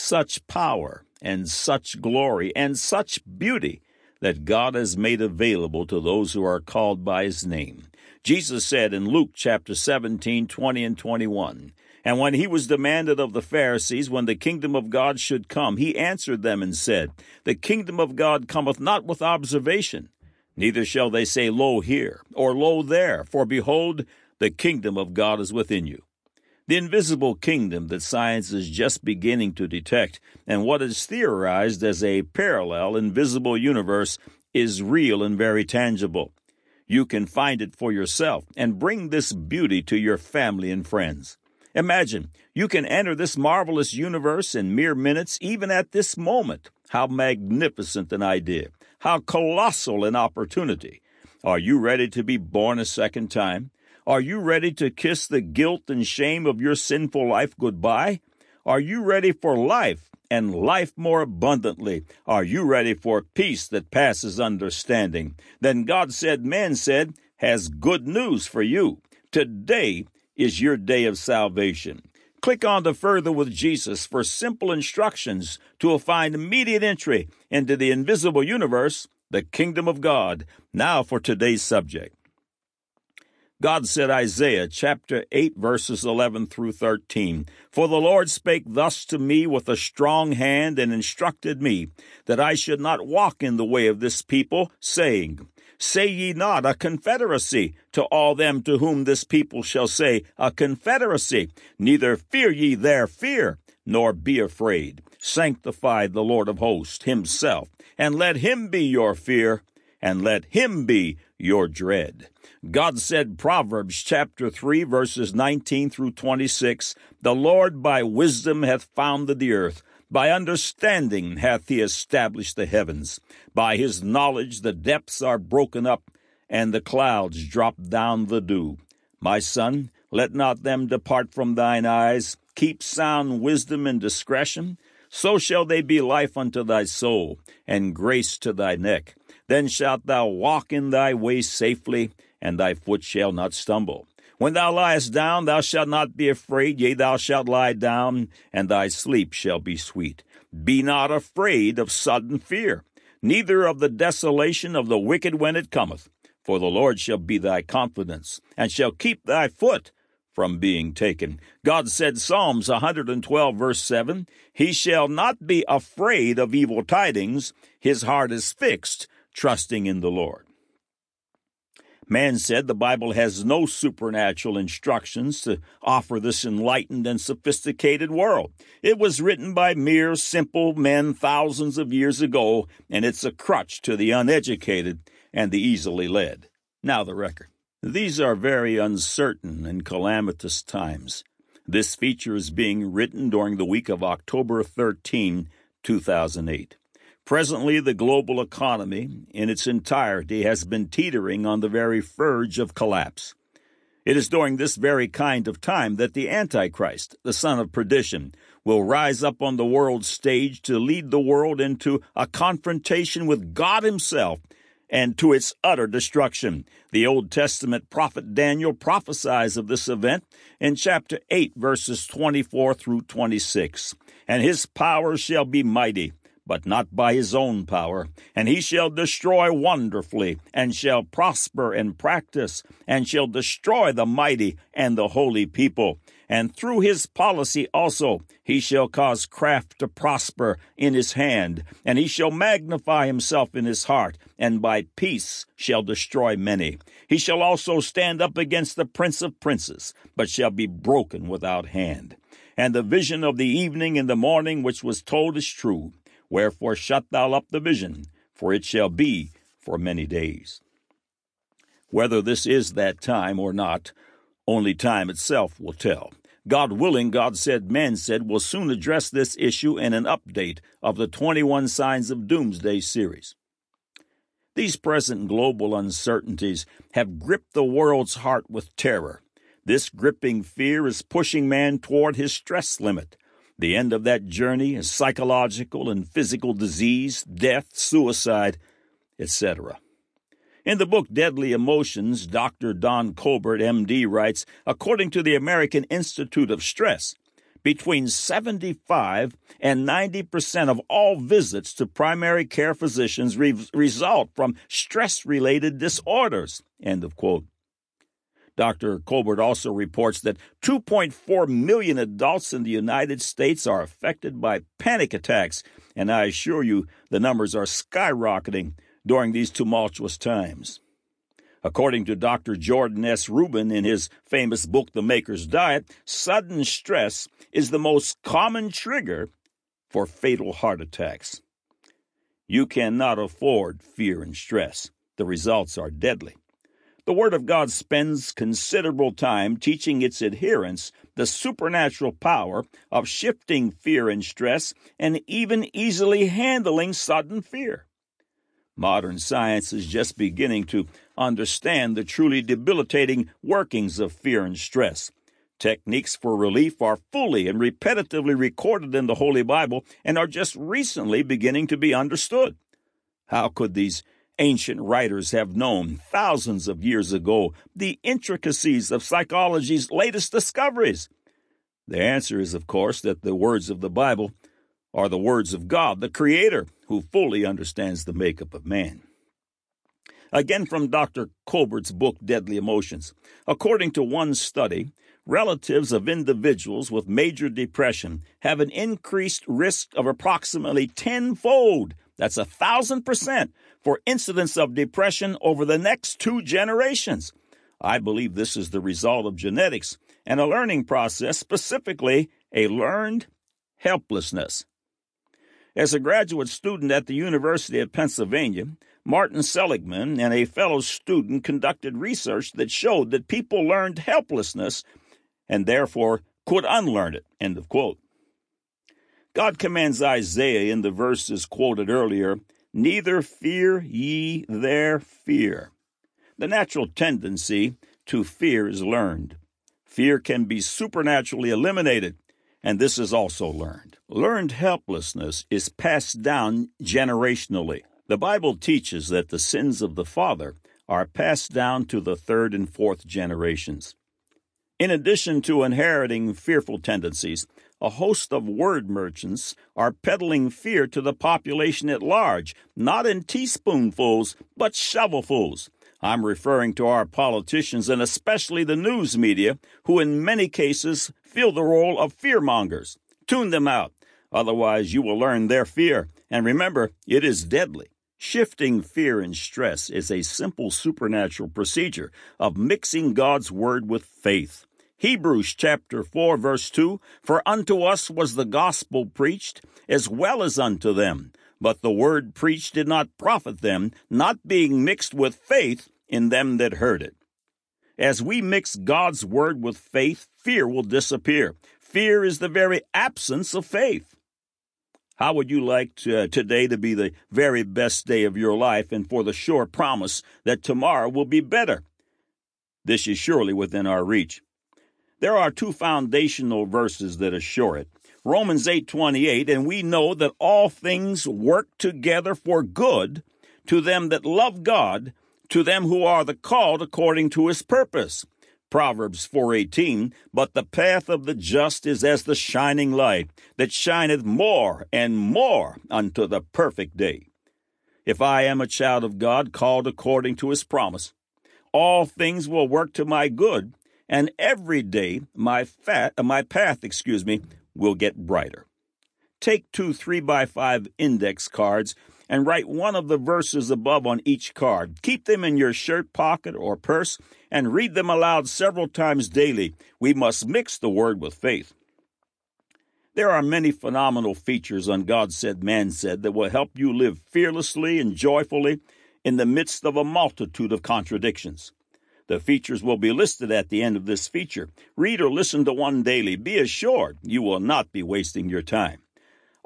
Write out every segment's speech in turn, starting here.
such power and such glory and such beauty that God has made available to those who are called by his name. Jesus said in Luke chapter 17, 20 and 21, And when he was demanded of the Pharisees when the kingdom of God should come, he answered them and said, The kingdom of God cometh not with observation, neither shall they say, Lo here, or Lo there, for behold, the kingdom of God is within you. The invisible kingdom that science is just beginning to detect, and what is theorized as a parallel invisible universe, is real and very tangible. You can find it for yourself and bring this beauty to your family and friends. Imagine you can enter this marvelous universe in mere minutes, even at this moment. How magnificent an idea! How colossal an opportunity! Are you ready to be born a second time? Are you ready to kiss the guilt and shame of your sinful life goodbye? Are you ready for life and life more abundantly? Are you ready for peace that passes understanding? Then God said, Man said, has good news for you. Today is your day of salvation. Click on the Further with Jesus for simple instructions to find immediate entry into the invisible universe, the kingdom of God. Now for today's subject. God said, Isaiah chapter 8, verses 11 through 13, For the Lord spake thus to me with a strong hand and instructed me that I should not walk in the way of this people, saying, Say ye not a confederacy to all them to whom this people shall say a confederacy, neither fear ye their fear, nor be afraid. Sanctify the Lord of hosts himself, and let him be your fear, and let him be your dread. God said, Proverbs chapter 3, verses 19 through 26, The Lord by wisdom hath founded the earth, by understanding hath he established the heavens. By his knowledge the depths are broken up, and the clouds drop down the dew. My son, let not them depart from thine eyes. Keep sound wisdom and discretion. So shall they be life unto thy soul, and grace to thy neck. Then shalt thou walk in thy way safely, and thy foot shall not stumble. When thou liest down, thou shalt not be afraid, yea, thou shalt lie down, and thy sleep shall be sweet. Be not afraid of sudden fear, neither of the desolation of the wicked when it cometh. For the Lord shall be thy confidence, and shall keep thy foot from being taken. God said, Psalms 112, verse 7, He shall not be afraid of evil tidings, his heart is fixed, trusting in the Lord. Man said the Bible has no supernatural instructions to offer this enlightened and sophisticated world. It was written by mere simple men thousands of years ago, and it's a crutch to the uneducated and the easily led. Now the record. These are very uncertain and calamitous times. This feature is being written during the week of October 13, 2008. Presently, the global economy in its entirety has been teetering on the very verge of collapse. It is during this very kind of time that the Antichrist, the son of perdition, will rise up on the world stage to lead the world into a confrontation with God Himself and to its utter destruction. The Old Testament prophet Daniel prophesies of this event in chapter 8, verses 24 through 26. And his power shall be mighty but not by his own power. And he shall destroy wonderfully, and shall prosper in practice, and shall destroy the mighty and the holy people. And through his policy also he shall cause craft to prosper in his hand, and he shall magnify himself in his heart, and by peace shall destroy many. He shall also stand up against the prince of princes, but shall be broken without hand. And the vision of the evening and the morning which was told is true. Wherefore shut thou up the vision, for it shall be for many days. Whether this is that time or not, only time itself will tell. God willing, God said, man said, will soon address this issue in an update of the 21 Signs of Doomsday series. These present global uncertainties have gripped the world's heart with terror. This gripping fear is pushing man toward his stress limit. The end of that journey is psychological and physical disease, death, suicide, etc. In the book Deadly Emotions, Dr. Don Colbert, MD, writes According to the American Institute of Stress, between 75 and 90% of all visits to primary care physicians re- result from stress related disorders. End of quote. Dr. Colbert also reports that 2.4 million adults in the United States are affected by panic attacks, and I assure you the numbers are skyrocketing during these tumultuous times. According to Dr. Jordan S. Rubin in his famous book, The Maker's Diet, sudden stress is the most common trigger for fatal heart attacks. You cannot afford fear and stress. The results are deadly. The Word of God spends considerable time teaching its adherents the supernatural power of shifting fear and stress and even easily handling sudden fear. Modern science is just beginning to understand the truly debilitating workings of fear and stress. Techniques for relief are fully and repetitively recorded in the Holy Bible and are just recently beginning to be understood. How could these ancient writers have known thousands of years ago the intricacies of psychology's latest discoveries? The answer is, of course, that the words of the Bible are the words of God, the Creator, who fully understands the makeup of man. Again, from Dr. Colbert's book, Deadly Emotions. According to one study, relatives of individuals with major depression have an increased risk of approximately tenfold, that's a thousand percent, for incidence of depression over the next two generations. I believe this is the result of genetics and a learning process, specifically a learned helplessness. As a graduate student at the University of Pennsylvania, Martin Seligman and a fellow student conducted research that showed that people learned helplessness and therefore could unlearn it. End of quote. God commands Isaiah in the verses quoted earlier Neither fear ye their fear. The natural tendency to fear is learned. Fear can be supernaturally eliminated, and this is also learned. Learned helplessness is passed down generationally. The Bible teaches that the sins of the father are passed down to the third and fourth generations. In addition to inheriting fearful tendencies, a host of word merchants are peddling fear to the population at large, not in teaspoonfuls, but shovelfuls. I'm referring to our politicians and especially the news media, who in many cases fill the role of fearmongers. Tune them out, otherwise, you will learn their fear. And remember, it is deadly. Shifting fear and stress is a simple supernatural procedure of mixing God's word with faith. Hebrews chapter 4 verse 2, For unto us was the gospel preached, as well as unto them. But the word preached did not profit them, not being mixed with faith in them that heard it. As we mix God's word with faith, fear will disappear. Fear is the very absence of faith. How would you like to, uh, today to be the very best day of your life and for the sure promise that tomorrow will be better? This is surely within our reach. There are two foundational verses that assure it. Romans 8:28 and we know that all things work together for good to them that love God to them who are the called according to his purpose. Proverbs 4:18 But the path of the just is as the shining light that shineth more and more unto the perfect day. If I am a child of God called according to his promise, all things will work to my good and every day my fat, uh, my path, excuse me, will get brighter. Take two three by five index cards and write one of the verses above on each card. Keep them in your shirt pocket or purse and read them aloud several times daily. We must mix the word with faith. There are many phenomenal features on God said, man said that will help you live fearlessly and joyfully in the midst of a multitude of contradictions. The features will be listed at the end of this feature. Read or listen to one daily. Be assured you will not be wasting your time.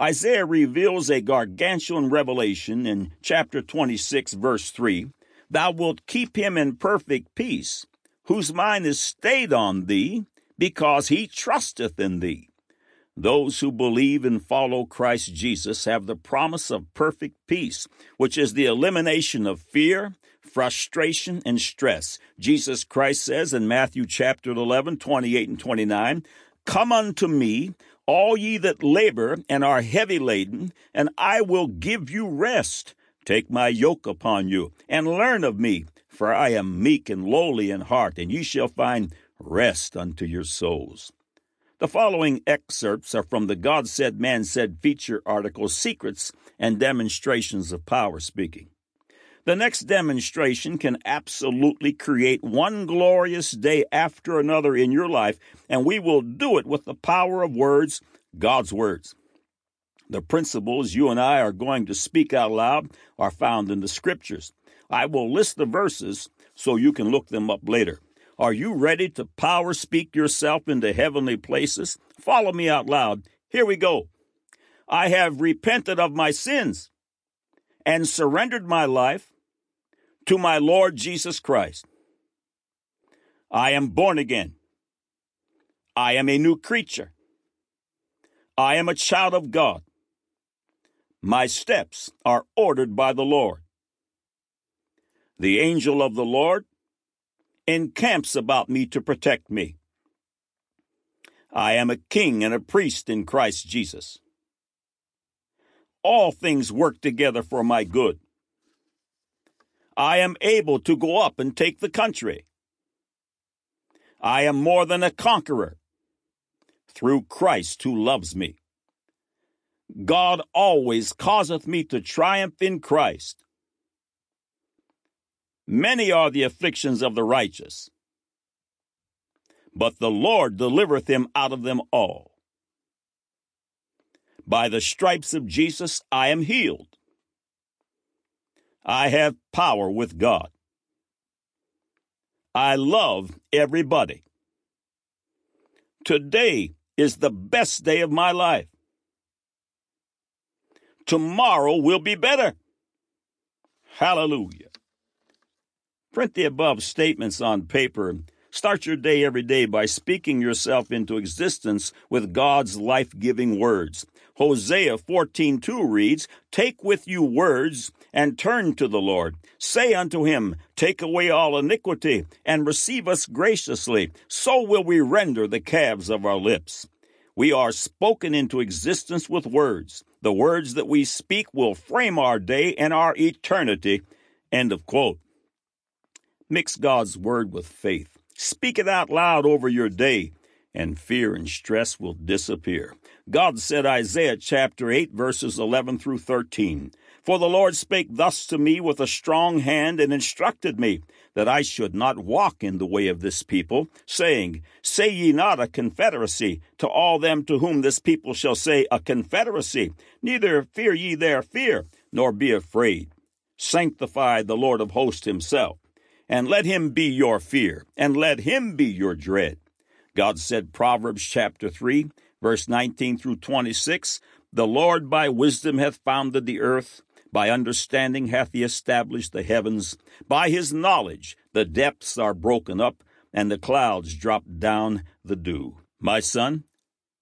Isaiah reveals a gargantuan revelation in chapter 26, verse 3. Thou wilt keep him in perfect peace, whose mind is stayed on thee, because he trusteth in thee. Those who believe and follow Christ Jesus have the promise of perfect peace, which is the elimination of fear, frustration, and stress. Jesus Christ says in Matthew chapter 11, 28 and 29, Come unto me, all ye that labor and are heavy laden, and I will give you rest. Take my yoke upon you, and learn of me, for I am meek and lowly in heart, and ye shall find rest unto your souls. The following excerpts are from the God Said, Man Said feature article, Secrets and Demonstrations of Power Speaking. The next demonstration can absolutely create one glorious day after another in your life, and we will do it with the power of words, God's words. The principles you and I are going to speak out loud are found in the scriptures. I will list the verses so you can look them up later. Are you ready to power speak yourself into heavenly places? Follow me out loud. Here we go. I have repented of my sins and surrendered my life to my Lord Jesus Christ. I am born again. I am a new creature. I am a child of God. My steps are ordered by the Lord. The angel of the Lord encamps about me to protect me. I am a king and a priest in Christ Jesus. All things work together for my good. I am able to go up and take the country. I am more than a conqueror through Christ who loves me. God always causeth me to triumph in Christ. Many are the afflictions of the righteous, but the Lord delivereth him out of them all. By the stripes of Jesus I am healed. I have power with God. I love everybody. Today is the best day of my life. Tomorrow will be better. Hallelujah. Print the above statements on paper. Start your day every day by speaking yourself into existence with God's life giving words. Hosea 14:2 reads, Take with you words and turn to the Lord. Say unto him, Take away all iniquity and receive us graciously. So will we render the calves of our lips. We are spoken into existence with words. The words that we speak will frame our day and our eternity. End of quote. Mix God's word with faith. Speak it out loud over your day, and fear and stress will disappear. God said, Isaiah chapter 8, verses 11 through 13. For the Lord spake thus to me with a strong hand and instructed me that I should not walk in the way of this people, saying, Say ye not a confederacy to all them to whom this people shall say a confederacy, neither fear ye their fear, nor be afraid. Sanctify the Lord of hosts himself, and let him be your fear, and let him be your dread. God said, Proverbs chapter 3, verse 19 through 26, The Lord by wisdom hath founded the earth, by understanding hath he established the heavens. By his knowledge the depths are broken up, and the clouds drop down the dew. My son,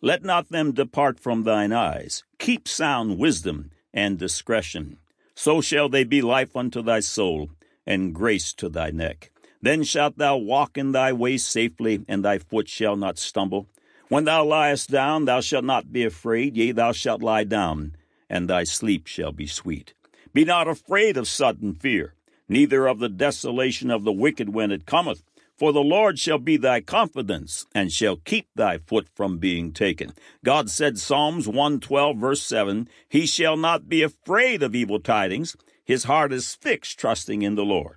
let not them depart from thine eyes. Keep sound wisdom and discretion. So shall they be life unto thy soul, and grace to thy neck. Then shalt thou walk in thy ways safely, and thy foot shall not stumble. When thou liest down, thou shalt not be afraid, yea, thou shalt lie down, and thy sleep shall be sweet. Be not afraid of sudden fear, neither of the desolation of the wicked when it cometh. For the Lord shall be thy confidence, and shall keep thy foot from being taken. God said, Psalms 112, verse 7, He shall not be afraid of evil tidings. His heart is fixed, trusting in the Lord.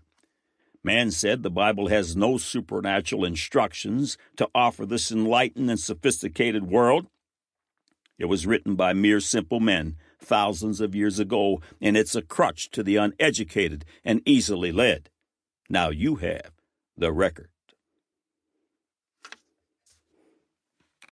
Man said the Bible has no supernatural instructions to offer this enlightened and sophisticated world. It was written by mere simple men thousands of years ago, and it's a crutch to the uneducated and easily led. Now you have the record.